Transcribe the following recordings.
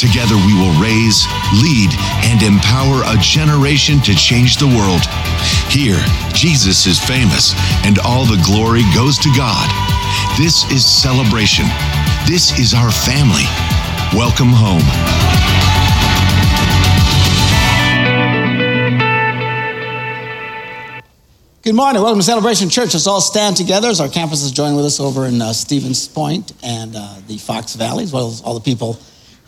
Together, we will raise, lead, and empower a generation to change the world. Here, Jesus is famous, and all the glory goes to God. This is celebration. This is our family. Welcome home. Good morning. Welcome to Celebration Church. Let's all stand together as our campus is joined with us over in uh, Stevens Point and uh, the Fox Valley, as well as all the people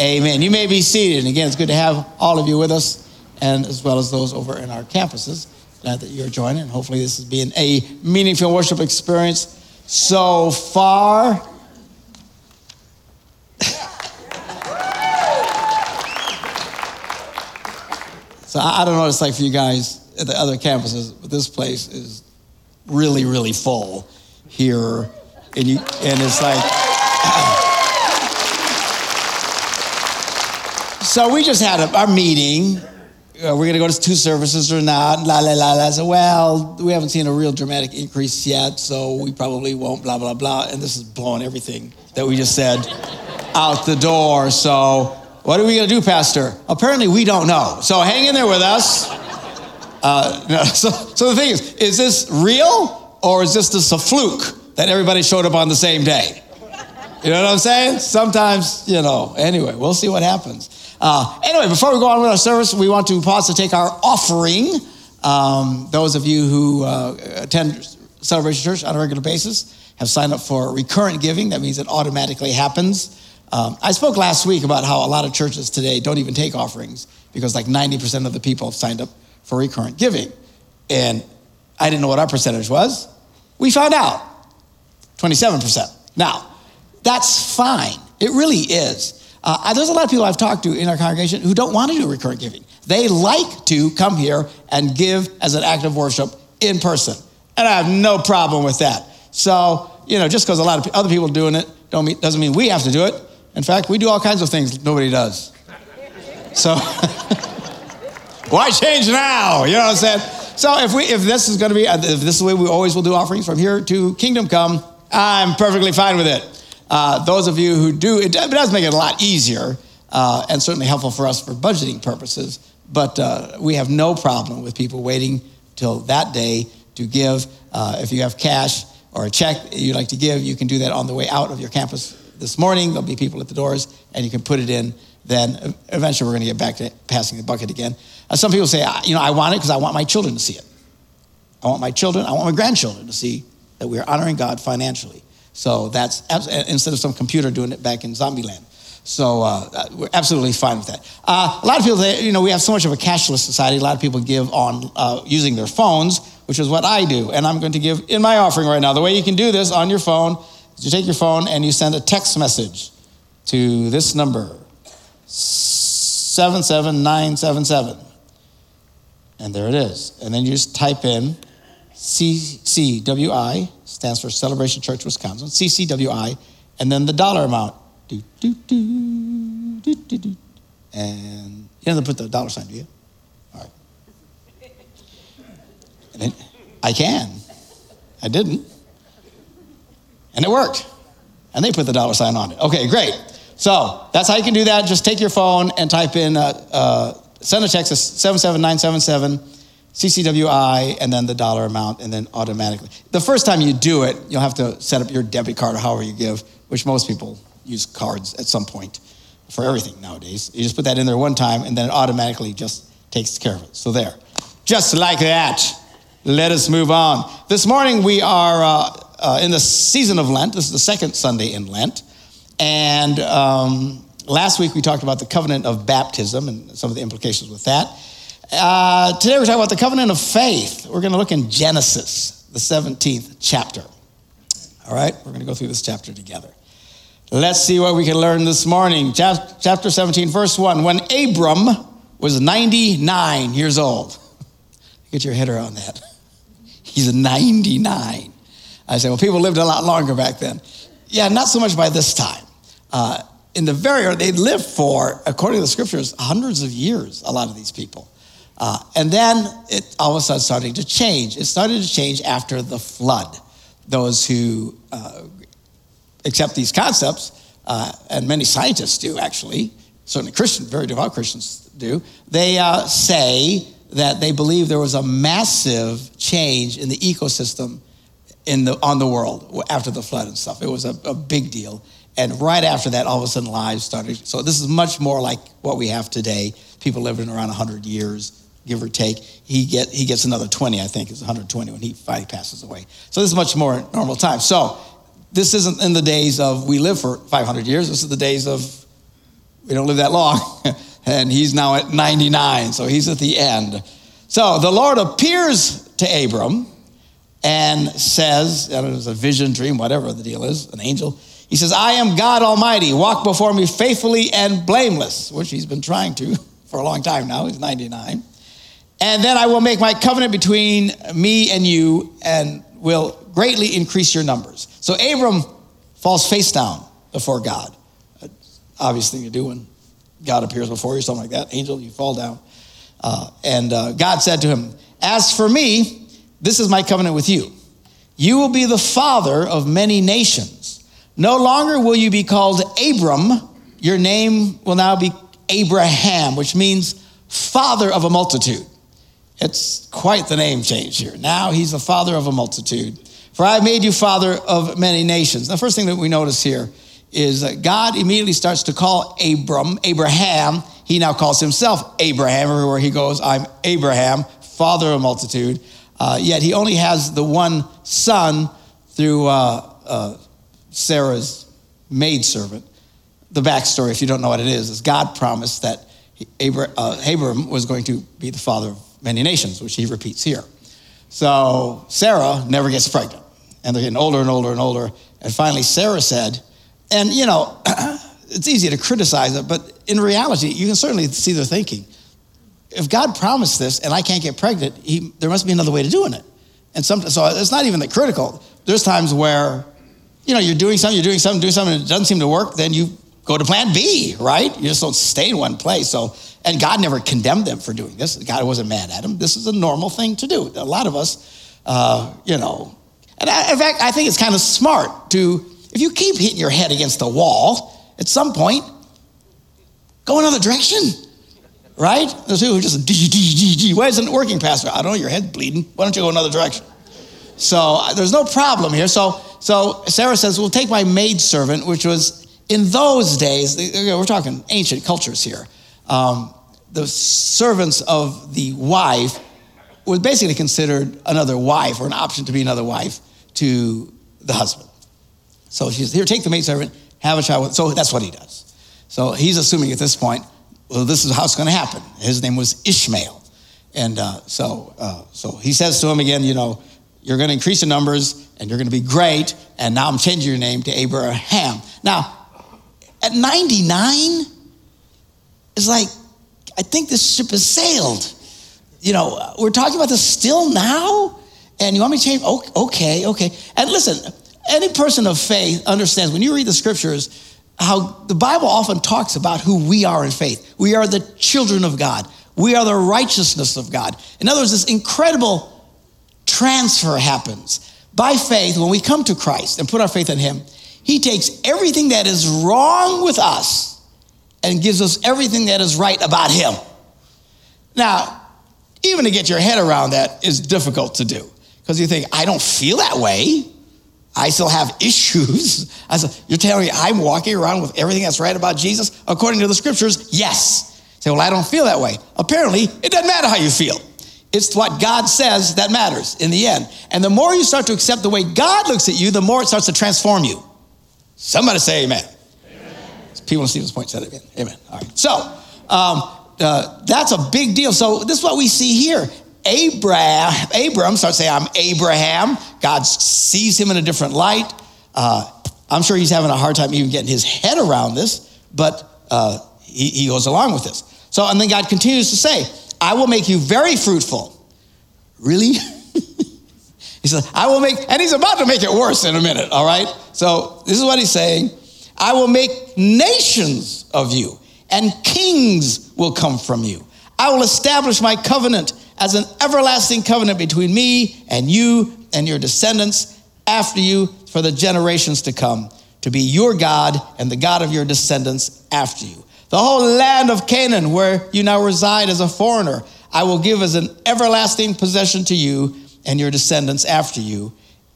Amen. You may be seated. And again, it's good to have all of you with us, and as well as those over in our campuses. Glad that you're joining, hopefully, this has been a meaningful worship experience so far. so I don't know what it's like for you guys at the other campuses, but this place is really, really full here, and you and it's like. So we just had a, our meeting. Uh, we're going to go to two services or not? La la la la. So well, we haven't seen a real dramatic increase yet, so we probably won't. Blah blah blah. And this is blowing everything that we just said out the door. So what are we going to do, Pastor? Apparently, we don't know. So hang in there with us. Uh, no, so, so the thing is, is this real or is this just a fluke that everybody showed up on the same day? You know what I'm saying? Sometimes, you know, anyway, we'll see what happens. Uh, anyway, before we go on with our service, we want to pause to take our offering. Um, those of you who uh, attend Celebration Church on a regular basis have signed up for recurrent giving. That means it automatically happens. Um, I spoke last week about how a lot of churches today don't even take offerings because like 90% of the people have signed up for recurrent giving. And I didn't know what our percentage was. We found out 27%. Now, that's fine. It really is. Uh, there's a lot of people I've talked to in our congregation who don't want to do recurrent giving. They like to come here and give as an act of worship in person. And I have no problem with that. So, you know, just because a lot of other people doing it don't mean, doesn't mean we have to do it. In fact, we do all kinds of things nobody does. So, why change now? You know what I'm saying? So if we if this is going to be if this is the way we always will do offerings from here to kingdom come, I'm perfectly fine with it. Uh, those of you who do, it, does make it a lot easier uh, and certainly helpful for us for budgeting purposes. But uh, we have no problem with people waiting till that day to give. Uh, if you have cash or a check you'd like to give, you can do that on the way out of your campus this morning. There'll be people at the doors, and you can put it in. Then eventually, we're going to get back to passing the bucket again. Uh, some people say, you know, I want it because I want my children to see it. I want my children, I want my grandchildren to see that we are honoring God financially. So that's instead of some computer doing it back in Zombieland. So uh, we're absolutely fine with that. Uh, a lot of people, say, you know, we have so much of a cashless society. A lot of people give on uh, using their phones, which is what I do, and I'm going to give in my offering right now. The way you can do this on your phone is you take your phone and you send a text message to this number, seven seven nine seven seven, and there it is. And then you just type in CCWI stands for Celebration Church Wisconsin, CCWI, and then the dollar amount. Do, do, do, do, do, do. And you don't put the dollar sign, do you? All right. And then, I can. I didn't. And it worked. And they put the dollar sign on it. Okay, great. So that's how you can do that. Just take your phone and type in, uh, uh, send a text to 77977 CCWI and then the dollar amount and then automatically. The first time you do it, you'll have to set up your debit card or however you give, which most people use cards at some point for everything nowadays. You just put that in there one time and then it automatically just takes care of it. So there. Just like that. Let us move on. This morning we are uh, uh, in the season of Lent. This is the second Sunday in Lent. And um, last week we talked about the covenant of baptism and some of the implications with that. Uh, today we're talking about the covenant of faith. We're going to look in Genesis, the 17th chapter. All right, we're going to go through this chapter together. Let's see what we can learn this morning. Chapter 17, verse 1. When Abram was 99 years old, get your head around that. He's 99. I say, well, people lived a lot longer back then. Yeah, not so much by this time. Uh, in the very they lived for, according to the scriptures, hundreds of years, a lot of these people. Uh, and then it all of a sudden started to change. It started to change after the flood. Those who uh, accept these concepts, uh, and many scientists do actually, certainly Christian, very devout Christians do, they uh, say that they believe there was a massive change in the ecosystem in the, on the world after the flood and stuff. It was a, a big deal. And right after that, all of a sudden, lives started. So this is much more like what we have today. People living around 100 years, give or take. He, get, he gets another 20, I think, it's 120 when he finally passes away. So this is much more normal time. So this isn't in the days of we live for 500 years. This is the days of we don't live that long. and he's now at 99, so he's at the end. So the Lord appears to Abram and says, know, it was a vision, dream, whatever the deal is, an angel. He says, I am God Almighty. Walk before me faithfully and blameless, which he's been trying to for a long time now. He's 99. And then I will make my covenant between me and you and will greatly increase your numbers. So Abram falls face down before God. Obvious thing to do when God appears before you, something like that. Angel, you fall down. Uh, and uh, God said to him, As for me, this is my covenant with you. You will be the father of many nations. No longer will you be called Abram. Your name will now be Abraham, which means father of a multitude. It's quite the name change here. Now he's the father of a multitude. For I have made you father of many nations. The first thing that we notice here is that God immediately starts to call Abram, Abraham. He now calls himself Abraham. Everywhere he goes, I'm Abraham, father of a multitude. Uh, yet he only has the one son through uh, uh, Sarah's maidservant. The backstory, if you don't know what it is, is God promised that Abram, uh, Abram was going to be the father of many nations, which he repeats here. So Sarah never gets pregnant, and they're getting older and older and older. And finally, Sarah said, and you know, it's easy to criticize it, but in reality, you can certainly see their thinking if God promised this and I can't get pregnant, he, there must be another way to doing it. And some, so it's not even that critical. There's times where, you know, you're doing something, you're doing something, doing something, and it doesn't seem to work, then you go to plan B, right? You just don't stay in one place. So, and God never condemned them for doing this. God wasn't mad at them. This is a normal thing to do. A lot of us, uh, you know, and I, in fact, I think it's kind of smart to, if you keep hitting your head against the wall, at some point, go another direction right? There's people who just, D, D, D, D. Why isn't it working, Pastor? I don't know, your head's bleeding. Why don't you go another direction? So uh, there's no problem here. So, so Sarah says, We'll take my maidservant, which was in those days, we're talking ancient cultures here. Um, the servants of the wife was basically considered another wife or an option to be another wife to the husband. So she's here, take the maidservant, have a child with. So that's what he does. So he's assuming at this point well, this is how it's going to happen. His name was Ishmael. And uh, so, uh, so he says to him again, you know, you're going to increase your numbers and you're going to be great. And now I'm changing your name to Abraham. Now, at 99, it's like, I think this ship has sailed. You know, we're talking about this still now? And you want me to change? Okay, okay. And listen, any person of faith understands when you read the scriptures, how the Bible often talks about who we are in faith. We are the children of God. We are the righteousness of God. In other words, this incredible transfer happens. By faith, when we come to Christ and put our faith in Him, He takes everything that is wrong with us and gives us everything that is right about Him. Now, even to get your head around that is difficult to do because you think, I don't feel that way. I still have issues. I said, You're telling me I'm walking around with everything that's right about Jesus according to the scriptures? Yes. Say, well, I don't feel that way. Apparently, it doesn't matter how you feel. It's what God says that matters in the end. And the more you start to accept the way God looks at you, the more it starts to transform you. Somebody say amen. People in Stevens Point said amen. Amen. All right. So um, uh, that's a big deal. So this is what we see here. Abraham, Abram starts saying, I'm Abraham. God sees him in a different light. Uh, I'm sure he's having a hard time even getting his head around this, but uh, he, he goes along with this. So, and then God continues to say, I will make you very fruitful. Really? he says, I will make, and he's about to make it worse in a minute, all right? So this is what he's saying I will make nations of you, and kings will come from you. I will establish my covenant as an everlasting covenant between me and you and your descendants after you for the generations to come, to be your God and the God of your descendants after you. The whole land of Canaan, where you now reside as a foreigner, I will give as an everlasting possession to you and your descendants after you,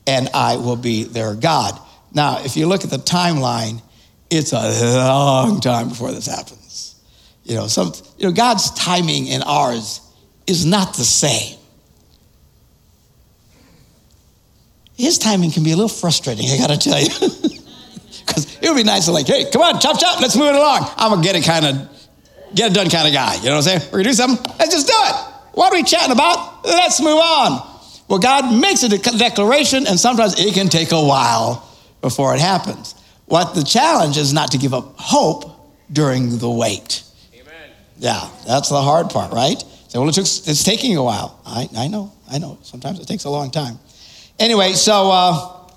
and I will be their God. Now, if you look at the timeline, it's a long time before this happens. You know, some, you know, God's timing and ours is not the same. His timing can be a little frustrating, I gotta tell you. Because it would be nice to like, hey, come on, chop, chop, let's move it along. I'm a get it kind of, get it done kind of guy. You know what I'm saying? We're gonna do something, let's just do it. What are we chatting about? Let's move on. Well, God makes a declaration, and sometimes it can take a while before it happens. What the challenge is not to give up hope during the wait. Amen. Yeah, that's the hard part, right? So, well, it took, it's taking a while. I, I know, I know. Sometimes it takes a long time. Anyway, so uh,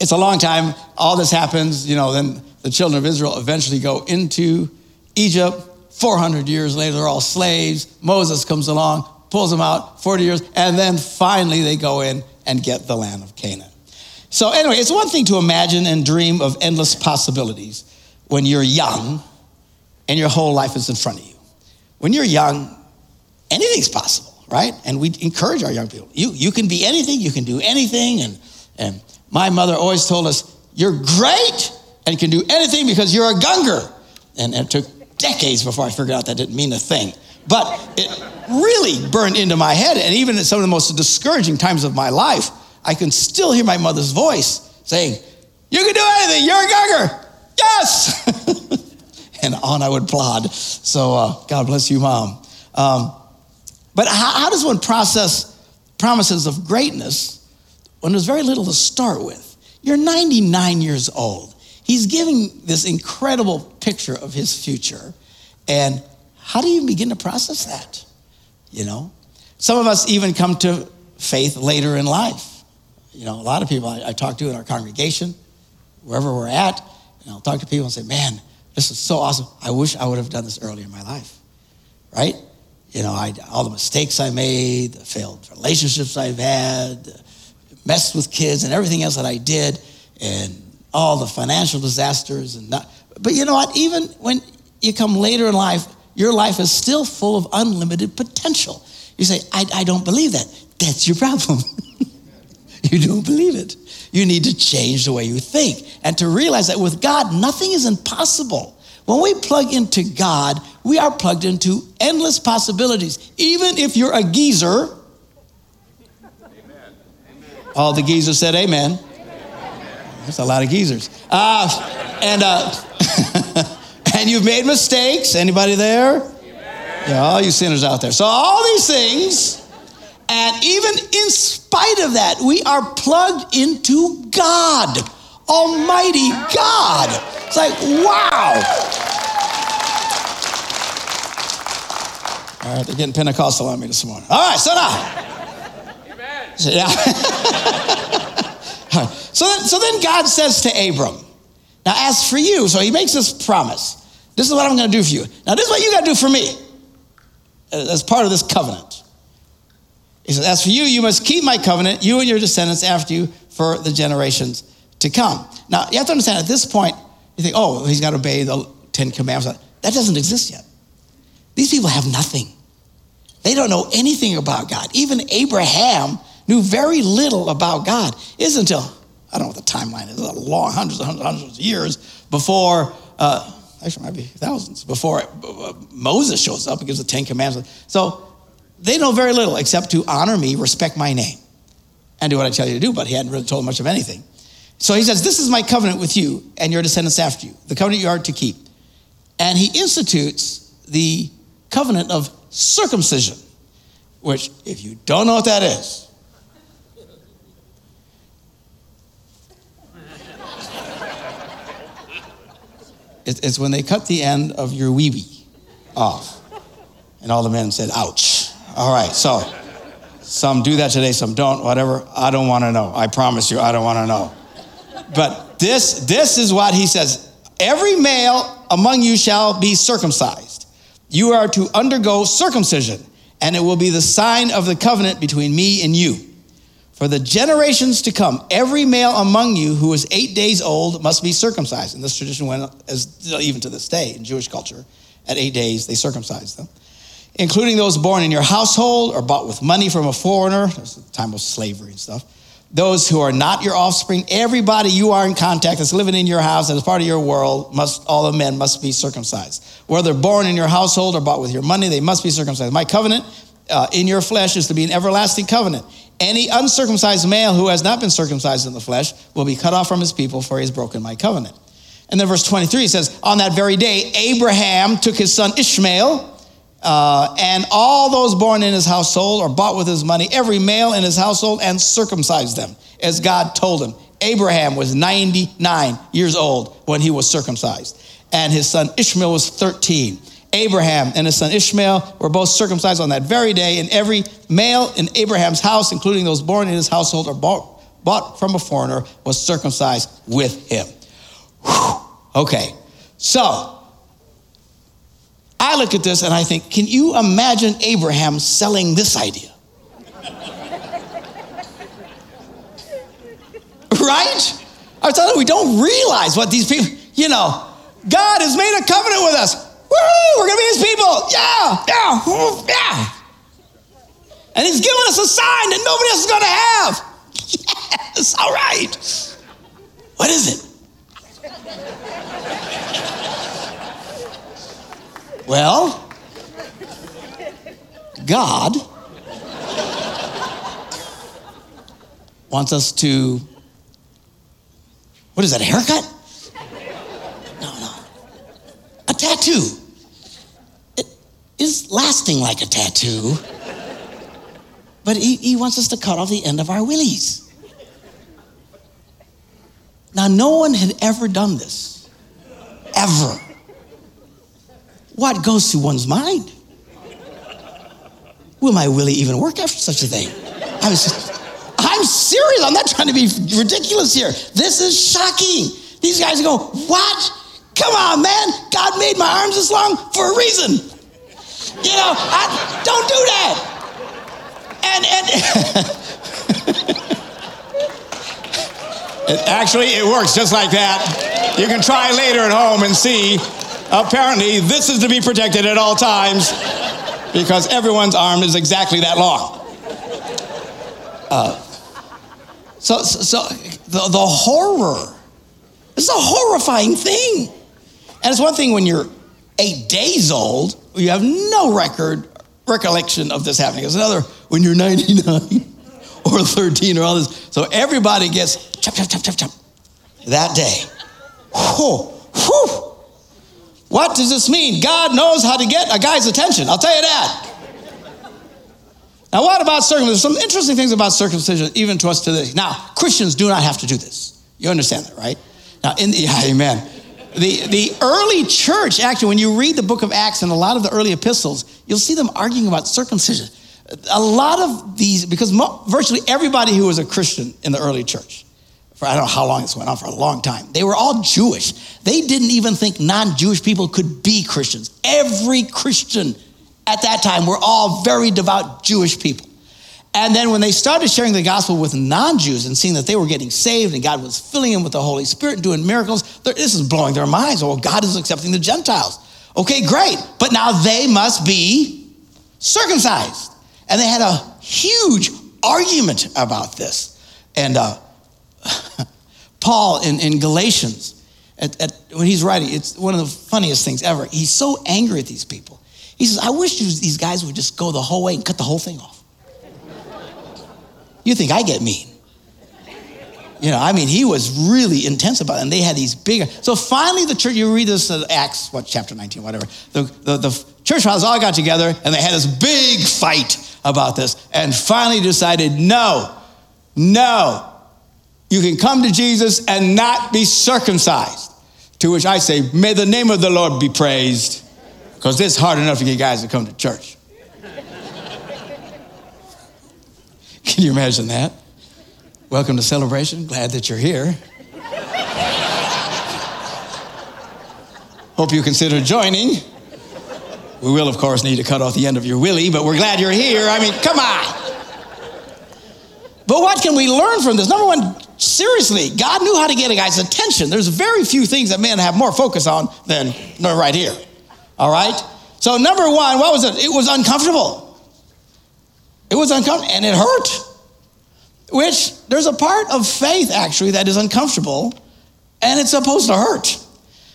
it's a long time. All this happens, you know, then the children of Israel eventually go into Egypt. 400 years later, they're all slaves. Moses comes along, pulls them out, 40 years, and then finally they go in and get the land of Canaan. So, anyway, it's one thing to imagine and dream of endless possibilities when you're young and your whole life is in front of you. When you're young, anything's possible, right? And we encourage our young people. You, you can be anything, you can do anything, and, and my mother always told us, You're great and can do anything because you're a gunger. And it took decades before I figured out that didn't mean a thing. But it really burned into my head. And even at some of the most discouraging times of my life, I can still hear my mother's voice saying, You can do anything, you're a gunger. Yes. and on I would plod. So uh, God bless you, mom. Um, but how, how does one process promises of greatness when there's very little to start with. You're 99 years old. He's giving this incredible picture of his future. And how do you begin to process that? You know, some of us even come to faith later in life. You know, a lot of people I, I talk to in our congregation, wherever we're at, and I'll talk to people and say, man, this is so awesome. I wish I would have done this earlier in my life, right? You know, I, all the mistakes I made, the failed relationships I've had, messed with kids and everything else that I did and all the financial disasters and not, but you know what? Even when you come later in life your life is still full of unlimited potential. You say I, I don't believe that. That's your problem you don't believe it you need to change the way you think and to realize that with God nothing is impossible when we plug into God we are plugged into endless possibilities even if you're a geezer all the geezers said amen. There's a lot of geezers. Uh, and, uh, and you've made mistakes. Anybody there? Yeah, all you sinners out there. So, all these things, and even in spite of that, we are plugged into God, Almighty God. It's like, wow. All right, they're getting Pentecostal on me this morning. All right, so now. Yeah. so, then, so then God says to Abram, Now, as for you, so he makes this promise. This is what I'm going to do for you. Now, this is what you got to do for me as part of this covenant. He says, As for you, you must keep my covenant, you and your descendants after you, for the generations to come. Now, you have to understand at this point, you think, oh, he's got to obey the Ten Commandments. That doesn't exist yet. These people have nothing. They don't know anything about God. Even Abraham knew very little about God. It isn't until, I don't know what the timeline is, a long, hundreds and hundreds, hundreds of years before, uh, actually, might be thousands, before uh, Moses shows up and gives the Ten Commandments. So they know very little except to honor me, respect my name, and do what I tell you to do, but he hadn't really told much of anything. So he says, This is my covenant with you and your descendants after you, the covenant you are to keep. And he institutes the covenant of circumcision, which, if you don't know what that is, it's when they cut the end of your wee wee off. And all the men said, ouch. All right, so some do that today, some don't, whatever. I don't want to know. I promise you, I don't want to know. But this, this is what he says Every male among you shall be circumcised. You are to undergo circumcision, and it will be the sign of the covenant between me and you. For the generations to come, every male among you who is eight days old must be circumcised. And this tradition went as even to this day in Jewish culture. At eight days, they circumcised them, including those born in your household or bought with money from a foreigner. A time of slavery and stuff those who are not your offspring, everybody you are in contact that's living in your house and is part of your world, must all the men must be circumcised. Whether born in your household or bought with your money, they must be circumcised. My covenant uh, in your flesh is to be an everlasting covenant. Any uncircumcised male who has not been circumcised in the flesh will be cut off from his people, for he has broken my covenant. And then verse 23 says, On that very day, Abraham took his son Ishmael uh, and all those born in his household or bought with his money, every male in his household, and circumcised them, as God told him. Abraham was 99 years old when he was circumcised, and his son Ishmael was 13. Abraham and his son Ishmael were both circumcised on that very day, and every male in Abraham's house, including those born in his household or bought, bought from a foreigner, was circumcised with him. Whew. Okay, so I look at this and I think, can you imagine Abraham selling this idea? right? I was telling you, we don't realize what these people, you know, God has made a covenant with us. Woo, we're gonna be his people. Yeah, yeah, yeah. And he's given us a sign that nobody else is gonna have. Yes, all right. What is it? Well, God wants us to, what is that, a haircut? No, no. A tattoo. It is lasting like a tattoo, but he, he wants us to cut off the end of our willies. Now, no one had ever done this, ever. What goes through one's mind? Will my willie even work after such a thing? I was just, I'm serious. I'm not trying to be ridiculous here. This is shocking. These guys go, What? Come on, man. God made my arms this long for a reason. You know, I, don't do that. And, and it, actually, it works just like that. You can try later at home and see Apparently, this is to be protected at all times because everyone's arm is exactly that long. Uh, so, so, so the, the horror. This is a horrifying thing. And it's one thing when you're eight days old, you have no record, recollection of this happening. It's another when you're 99 or 13 or all this. So everybody gets chop, chop, chop, chop, chop that day. Whew, whew. What does this mean? God knows how to get a guy's attention. I'll tell you that. Now, what about circumcision? There's some interesting things about circumcision, even to us today. Now, Christians do not have to do this. You understand that, right? Now, in the, yeah, amen. The, the early church, actually, when you read the book of Acts and a lot of the early epistles, you'll see them arguing about circumcision. A lot of these, because mo- virtually everybody who was a Christian in the early church, for I don't know how long this went on for a long time. They were all Jewish. They didn't even think non Jewish people could be Christians. Every Christian at that time were all very devout Jewish people. And then when they started sharing the gospel with non Jews and seeing that they were getting saved and God was filling them with the Holy Spirit and doing miracles, this is blowing their minds. Oh, God is accepting the Gentiles. Okay, great. But now they must be circumcised. And they had a huge argument about this. And uh, Paul in, in Galatians, at, at, when he's writing, it's one of the funniest things ever. He's so angry at these people. He says, I wish these guys would just go the whole way and cut the whole thing off. you think I get mean. You know, I mean, he was really intense about it, and they had these big. So finally, the church, you read this in Acts, what, chapter 19, whatever. The, the, the church fathers all got together, and they had this big fight about this, and finally decided no, no, you can come to Jesus and not be circumcised. To which I say, may the name of the Lord be praised, because it's hard enough to get guys to come to church. Can you imagine that? Welcome to celebration. Glad that you're here. Hope you consider joining. We will, of course, need to cut off the end of your willy, but we're glad you're here. I mean, come on. But what can we learn from this? Number one, seriously, God knew how to get a guy's attention. There's very few things that men have more focus on than right here. All right? So, number one, what was it? It was uncomfortable. It was uncomfortable and it hurt. Which there's a part of faith actually that is uncomfortable and it's supposed to hurt.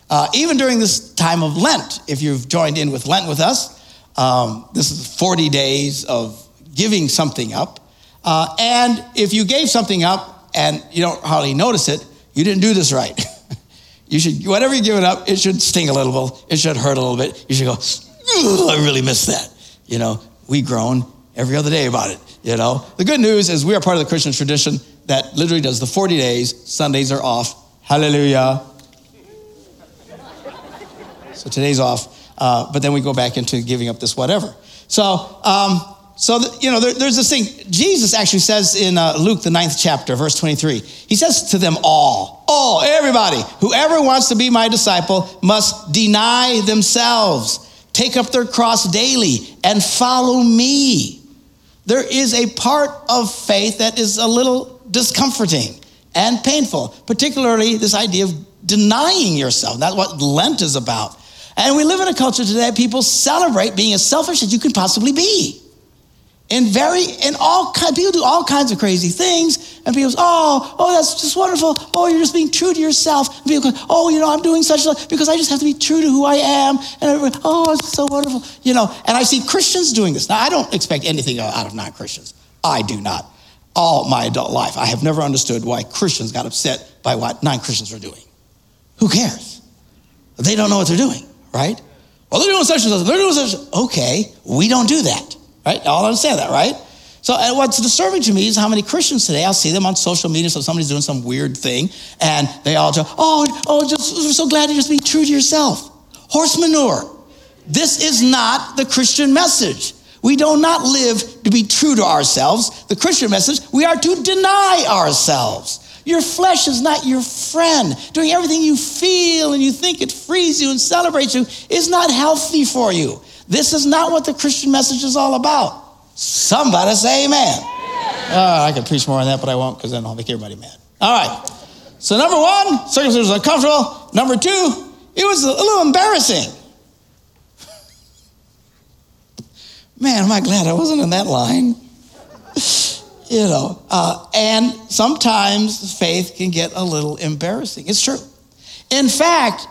Uh, even during this time of Lent, if you've joined in with Lent with us, um, this is 40 days of giving something up. Uh, and if you gave something up and you don't hardly notice it, you didn't do this right. you should, whatever you give it up, it should sting a little bit, it should hurt a little bit. You should go, I really missed that. You know, we groan every other day about it. You know, the good news is we are part of the Christian tradition that literally does the 40 days, Sundays are off. Hallelujah. So today's off, uh, but then we go back into giving up this whatever. So, um, so the, you know, there, there's this thing. Jesus actually says in uh, Luke the ninth chapter, verse 23. He says to them all, all, everybody, whoever wants to be my disciple must deny themselves, take up their cross daily, and follow me. There is a part of faith that is a little discomforting and painful, particularly this idea of denying yourself. That's what Lent is about. And we live in a culture today, that people celebrate being as selfish as you can possibly be. In very, in all kind, people do all kinds of crazy things, and people "Oh, oh, that's just wonderful. Oh, you're just being true to yourself." And people go, "Oh, you know, I'm doing such because I just have to be true to who I am." And everybody, "Oh, it's so wonderful," you know. And I see Christians doing this. Now, I don't expect anything out of non-Christians. I do not. All my adult life, I have never understood why Christians got upset by what non-Christians are doing. Who cares? They don't know what they're doing right? Well, they're doing such and such. They're doing such. Okay, we don't do that, right? All understand that, right? So what's disturbing to me is how many Christians today, I'll see them on social media, so somebody's doing some weird thing, and they all just, oh, oh, just, we're so glad to just be true to yourself. Horse manure. This is not the Christian message. We do not live to be true to ourselves. The Christian message, we are to deny ourselves. Your flesh is not your friend. Doing everything you feel and you think it frees you and celebrates you is not healthy for you. This is not what the Christian message is all about. Somebody say amen. Uh, I could preach more on that, but I won't because then I'll make everybody mad. All right. So, number one, circumcision was uncomfortable. Number two, it was a little embarrassing. Man, am I glad I wasn't in that line you know, uh, and sometimes faith can get a little embarrassing. It's true. In fact,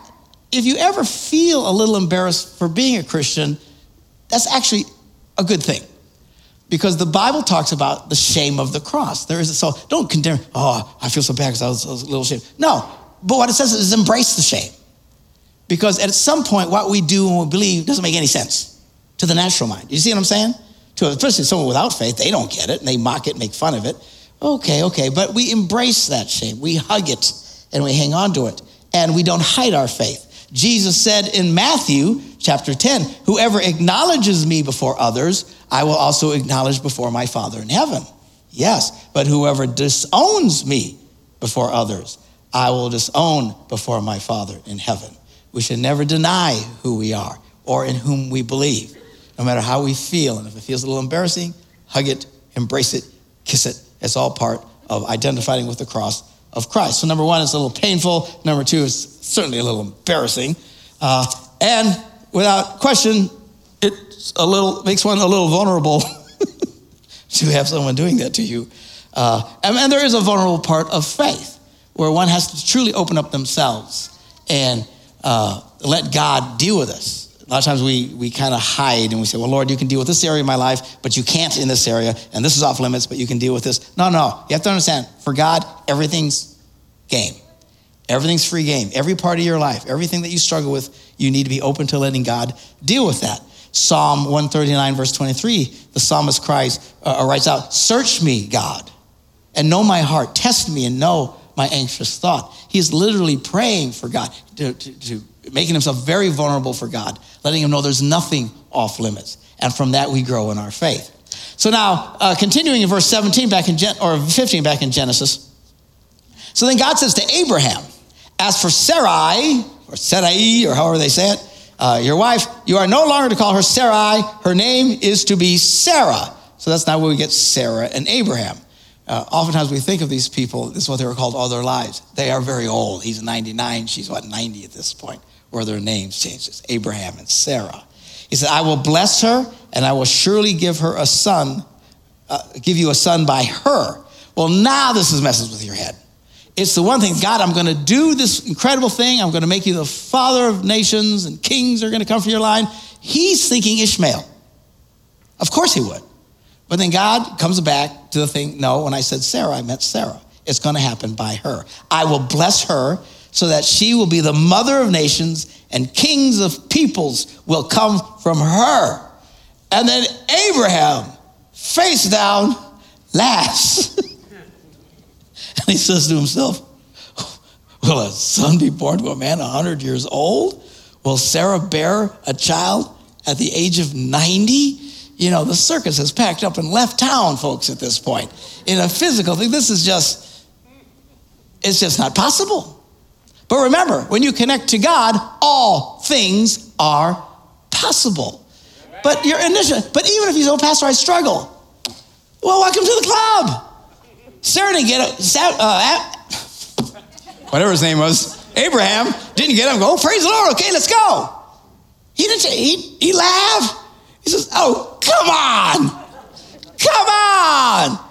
if you ever feel a little embarrassed for being a Christian, that's actually a good thing. Because the Bible talks about the shame of the cross. There is a, so don't condemn, oh, I feel so bad because I was, I was a little shame. No, but what it says is embrace the shame. Because at some point, what we do and we believe doesn't make any sense to the natural mind. You see what I'm saying? To especially someone without faith, they don't get it and they mock it, make fun of it. Okay, okay, but we embrace that shame. We hug it and we hang on to it and we don't hide our faith. Jesus said in Matthew chapter 10, whoever acknowledges me before others, I will also acknowledge before my Father in heaven. Yes, but whoever disowns me before others, I will disown before my Father in heaven. We should never deny who we are or in whom we believe no matter how we feel. And if it feels a little embarrassing, hug it embrace it, kiss it. It's all part of identifying with the cross of Christ. So, number one, it's a little painful. Number two, it's certainly a little embarrassing. Uh, and without question, it a little makes one a little vulnerable to have someone doing that to you. Uh, and, and there is a vulnerable part of faith where one has to truly open up themselves and uh, let God deal with us. A lot of times we, we kind of hide and we say, Well, Lord, you can deal with this area of my life, but you can't in this area, and this is off limits, but you can deal with this. No, no. You have to understand, for God, everything's game. Everything's free game. Every part of your life, everything that you struggle with, you need to be open to letting God deal with that. Psalm 139, verse 23, the psalmist cries, uh, writes out, Search me, God, and know my heart. Test me and know my anxious thought. He's literally praying for God, to, to, to making himself very vulnerable for God, letting him know there's nothing off limits. And from that, we grow in our faith. So now, uh, continuing in verse 17 back in Gen- or 15 back in Genesis. So then God says to Abraham, As for Sarai, or Sarai, or however they say it, uh, your wife, you are no longer to call her Sarai. Her name is to be Sarah. So that's not where we get Sarah and Abraham. Uh, oftentimes we think of these people, this is what they were called all their lives. They are very old. He's 99, she's what, 90 at this point, where their names changes Abraham and Sarah. He said, I will bless her and I will surely give her a son, uh, give you a son by her. Well, now this is messes with your head. It's the one thing, God, I'm going to do this incredible thing. I'm going to make you the father of nations, and kings are going to come from your line. He's thinking Ishmael. Of course he would. But then God comes back to the thing no, when I said Sarah, I meant Sarah. It's going to happen by her. I will bless her so that she will be the mother of nations, and kings of peoples will come from her. And then Abraham, face down, laughs. And he says to himself, Will a son be born to a man 100 years old? Will Sarah bear a child at the age of 90? You know, the circus has packed up and left town, folks, at this point. In a physical thing, this is just, it's just not possible. But remember, when you connect to God, all things are possible. But your initial, but even if you say, oh, Pastor, I struggle. Well, welcome to the club. Sarah didn't get it. Uh, whatever his name was, Abraham didn't get him. Go, oh, praise the Lord. Okay, let's go. He didn't say, he, he laughed. Says, oh, come on. Come on.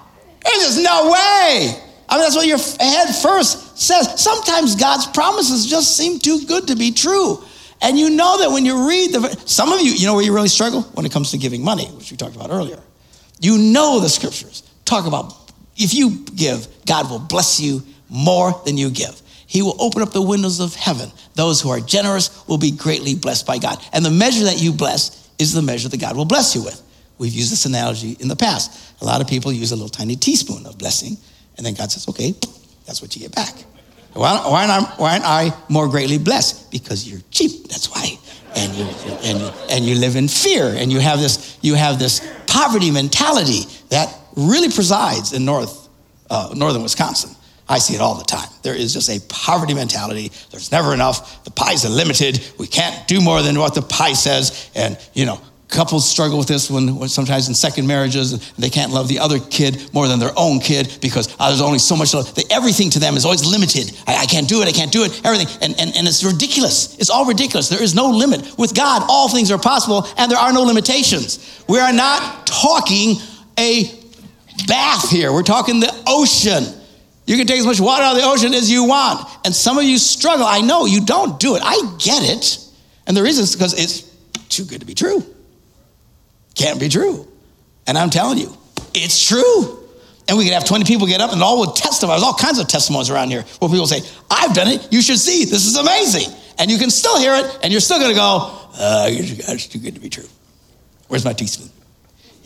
There's no way. I mean, that's what your head first says. Sometimes God's promises just seem too good to be true. And you know that when you read the, some of you, you know where you really struggle? When it comes to giving money, which we talked about earlier. You know the scriptures talk about if you give, God will bless you more than you give. He will open up the windows of heaven. Those who are generous will be greatly blessed by God. And the measure that you bless is the measure that God will bless you with. We've used this analogy in the past. A lot of people use a little tiny teaspoon of blessing, and then God says, okay, that's what you get back. Why, why, aren't, I, why aren't I more greatly blessed? Because you're cheap, that's why. And you, and, and you live in fear, and you have this, you have this poverty mentality that really presides in North, uh, northern Wisconsin. I see it all the time. There is just a poverty mentality. There's never enough. The pies are limited. We can't do more than what the pie says. And, you know, couples struggle with this when, when sometimes in second marriages they can't love the other kid more than their own kid because oh, there's only so much love. They, everything to them is always limited I, I, can't do it i can't do it everything and, and, and it's ridiculous it's all ridiculous there is no limit with god all things are possible and there are no limitations we are not talking a bath here. We're talking the ocean. You can take as much water out of the ocean as you want. And some of you struggle. I know you don't do it. I get it. And the reason is because it's too good to be true. Can't be true. And I'm telling you, it's true. And we could have 20 people get up and all would testify. There's all kinds of testimonies around here where people say, I've done it. You should see. This is amazing. And you can still hear it and you're still going to go, uh, it's too good to be true. Where's my teaspoon?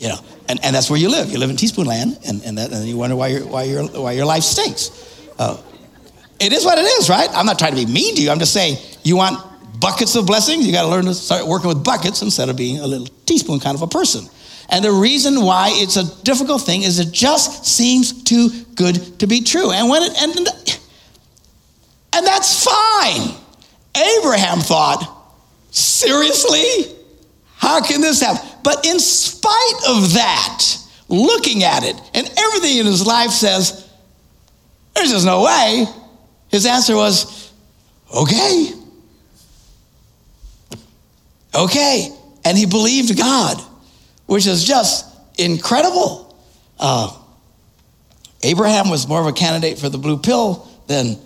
You know, and, and that's where you live. You live in teaspoon land, and, and, that, and you wonder why, your why, your why your life stinks. Uh, it is what it is, right? I'm not trying to be mean to you. I'm just saying you want buckets of blessings, you got to learn to start working with buckets instead of being a little teaspoon kind of a person. And the reason why it's a difficult thing is it just seems too good to be true. And when it and, and that's fine. Abraham thought, seriously? How can this happen? But in spite of that, looking at it, and everything in his life says, There's just no way. His answer was, Okay. Okay. And he believed God, which is just incredible. Uh, Abraham was more of a candidate for the blue pill than,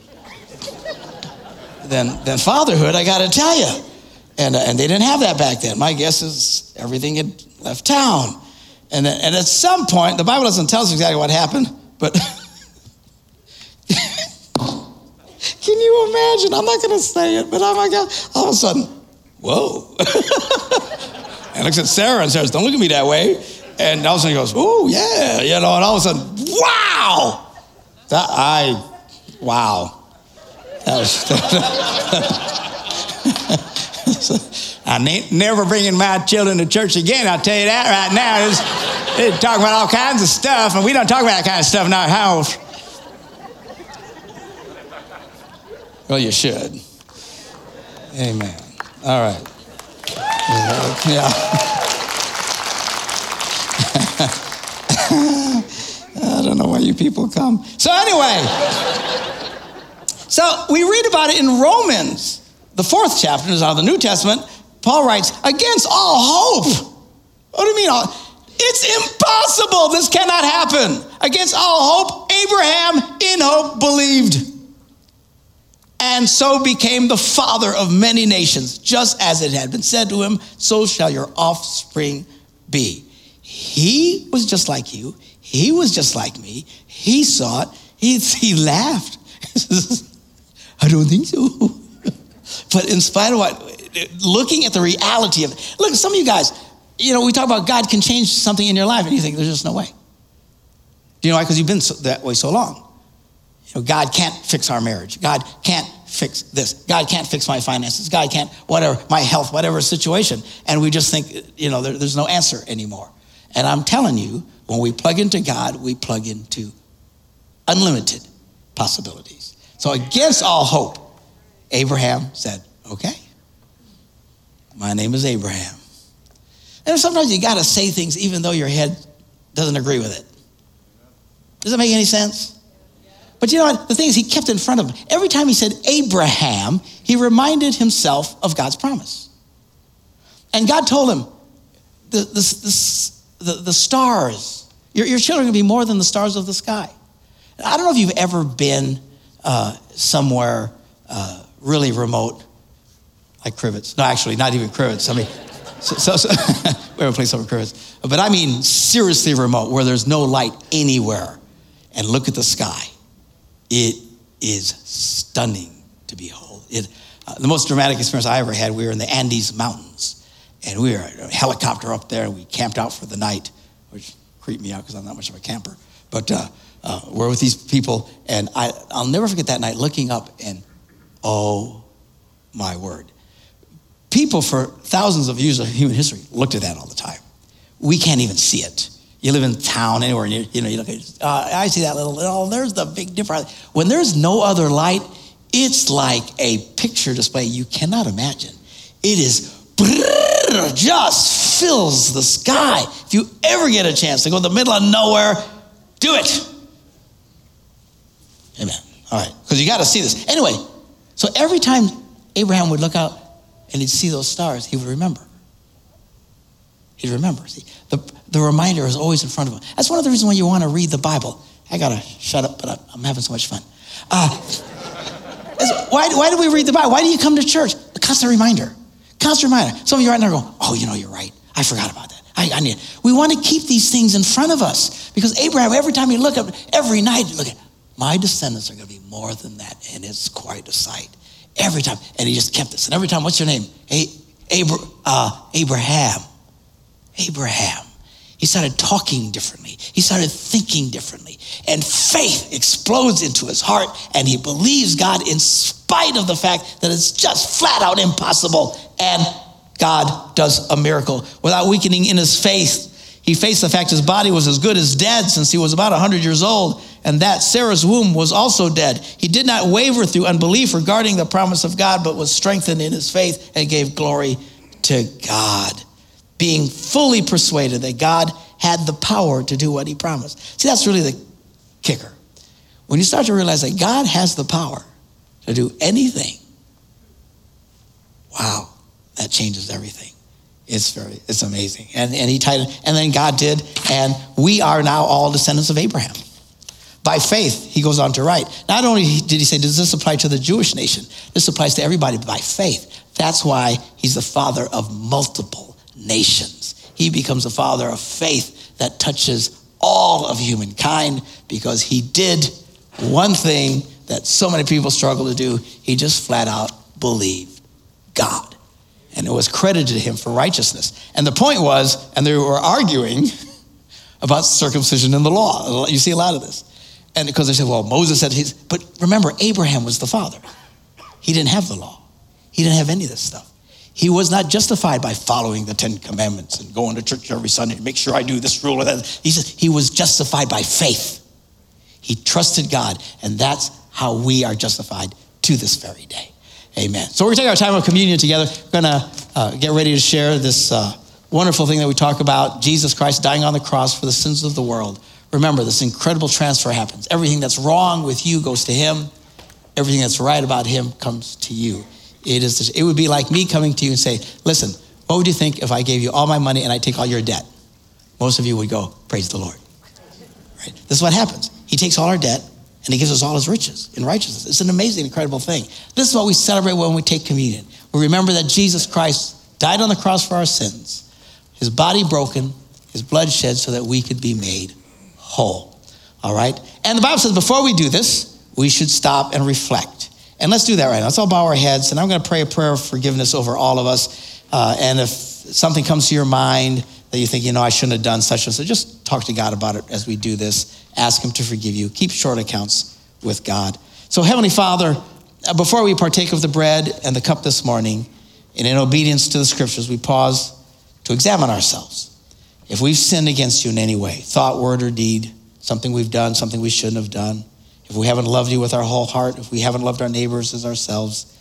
than, than fatherhood, I got to tell you. And, uh, and they didn't have that back then. My guess is everything had left town. And, and at some point, the Bible doesn't tell us exactly what happened, but can you imagine? I'm not going to say it, but oh my God, all of a sudden, whoa. and looks at Sarah and says, Don't look at me that way. And all of a sudden he goes, Oh, yeah, you know, and all of a sudden, wow. That, I, wow. That was, I ain't never bringing my children to church again. I'll tell you that right now. It's, they talk about all kinds of stuff, and we don't talk about that kind of stuff in our house. Well, you should. Amen. All right. Yeah. I don't know why you people come. So, anyway, so we read about it in Romans, the fourth chapter is out of the New Testament. Paul writes, against all hope. What do you mean? All? It's impossible. This cannot happen. Against all hope, Abraham in hope believed. And so became the father of many nations, just as it had been said to him, so shall your offspring be. He was just like you. He was just like me. He saw it. He, he laughed. I don't think so. But in spite of what, looking at the reality of it, look, some of you guys, you know, we talk about God can change something in your life, and you think there's just no way. Do you know why? Because you've been so, that way so long. You know, God can't fix our marriage. God can't fix this. God can't fix my finances. God can't, whatever, my health, whatever situation. And we just think, you know, there, there's no answer anymore. And I'm telling you, when we plug into God, we plug into unlimited possibilities. So, against all hope, Abraham said, Okay, my name is Abraham. And sometimes you got to say things even though your head doesn't agree with it. Does that make any sense? But you know what? The thing is, he kept in front of him. Every time he said Abraham, he reminded himself of God's promise. And God told him, the, the, the, the stars, your, your children are going to be more than the stars of the sky. I don't know if you've ever been uh, somewhere uh, really remote, like Crivitz. No, actually, not even Crivitz. I mean, so, so, so we haven't played some Crivitz. But I mean, seriously remote, where there's no light anywhere. And look at the sky it is stunning to behold. It, uh, the most dramatic experience I ever had, we were in the Andes Mountains, and we were a helicopter up there, and we camped out for the night, which creeped me out because I'm not much of a camper. But uh, uh, we're with these people, and I, I'll never forget that night looking up, and oh my word. People for thousands of years of human history looked at that all the time. We can't even see it. You live in town anywhere, and you, you know you look at. Uh, I see that little. Oh, there's the big difference. When there's no other light, it's like a picture display you cannot imagine. It is just fills the sky. If you ever get a chance to go in the middle of nowhere, do it. Amen. All right, because you got to see this. Anyway, so every time Abraham would look out and he'd see those stars, he would remember. He'd remember. See, the, the reminder is always in front of him. That's one of the reasons why you want to read the Bible. I got to shut up, but I'm having so much fun. Uh, why, why do we read the Bible? Why do you come to church? A constant reminder. Constant reminder. Some of you right now are going, oh, you know, you're right. I forgot about that. I, I need. We want to keep these things in front of us because Abraham, every time he look up, every night, look at, my descendants are going to be more than that, and it's quite a sight. Every time, and he just kept this. And every time, what's your name? A- Abra- uh, Abraham. Abraham. He started talking differently. He started thinking differently. And faith explodes into his heart, and he believes God in spite of the fact that it's just flat out impossible. And God does a miracle without weakening in his faith. He faced the fact his body was as good as dead since he was about 100 years old, and that Sarah's womb was also dead. He did not waver through unbelief regarding the promise of God, but was strengthened in his faith and gave glory to God being fully persuaded that God had the power to do what he promised. See, that's really the kicker. When you start to realize that God has the power to do anything, wow, that changes everything. It's very, it's amazing. And, and he it, and then God did, and we are now all descendants of Abraham. By faith, he goes on to write. Not only did he say, does this apply to the Jewish nation? This applies to everybody by faith. That's why he's the father of multiple nations. He becomes the father of faith that touches all of humankind because he did one thing that so many people struggle to do. He just flat out believed God. And it was credited to him for righteousness. And the point was, and they were arguing about circumcision in the law. You see a lot of this. And because they said, well, Moses said his, but remember, Abraham was the father. He didn't have the law, he didn't have any of this stuff. He was not justified by following the Ten Commandments and going to church every Sunday and make sure I do this rule or that. He said he was justified by faith. He trusted God, and that's how we are justified to this very day. Amen. So we're going to take our time of communion together. We're going to uh, get ready to share this uh, wonderful thing that we talk about Jesus Christ dying on the cross for the sins of the world. Remember, this incredible transfer happens. Everything that's wrong with you goes to him. Everything that's right about him comes to you. It is. It would be like me coming to you and say, "Listen, what would you think if I gave you all my money and I take all your debt?" Most of you would go, "Praise the Lord." Right? This is what happens. He takes all our debt and he gives us all his riches in righteousness. It's an amazing, incredible thing. This is what we celebrate when we take communion. We remember that Jesus Christ died on the cross for our sins, his body broken, his blood shed so that we could be made whole. All right? And the Bible says before we do this, we should stop and reflect. And let's do that right now. Let's all bow our heads, and I'm going to pray a prayer of forgiveness over all of us. Uh, and if something comes to your mind that you think, you know, I shouldn't have done such and such, just talk to God about it as we do this. Ask Him to forgive you. Keep short accounts with God. So, Heavenly Father, uh, before we partake of the bread and the cup this morning, and in obedience to the scriptures, we pause to examine ourselves. If we've sinned against you in any way, thought, word, or deed, something we've done, something we shouldn't have done, if we haven't loved you with our whole heart, if we haven't loved our neighbors as ourselves,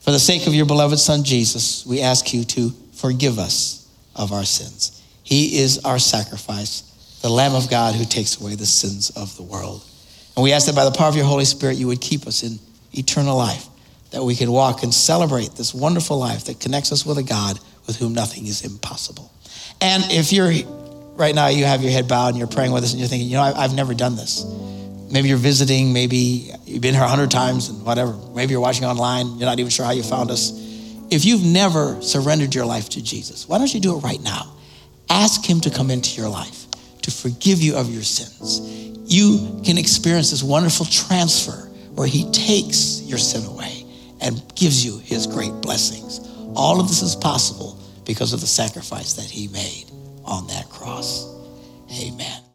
for the sake of your beloved Son Jesus, we ask you to forgive us of our sins. He is our sacrifice, the Lamb of God who takes away the sins of the world. And we ask that by the power of your Holy Spirit, you would keep us in eternal life, that we can walk and celebrate this wonderful life that connects us with a God with whom nothing is impossible. And if you're right now, you have your head bowed and you're praying with us and you're thinking, you know, I've never done this. Maybe you're visiting, maybe you've been here a hundred times and whatever. Maybe you're watching online, you're not even sure how you found us. If you've never surrendered your life to Jesus, why don't you do it right now? Ask Him to come into your life, to forgive you of your sins. You can experience this wonderful transfer where He takes your sin away and gives you His great blessings. All of this is possible because of the sacrifice that He made on that cross. Amen.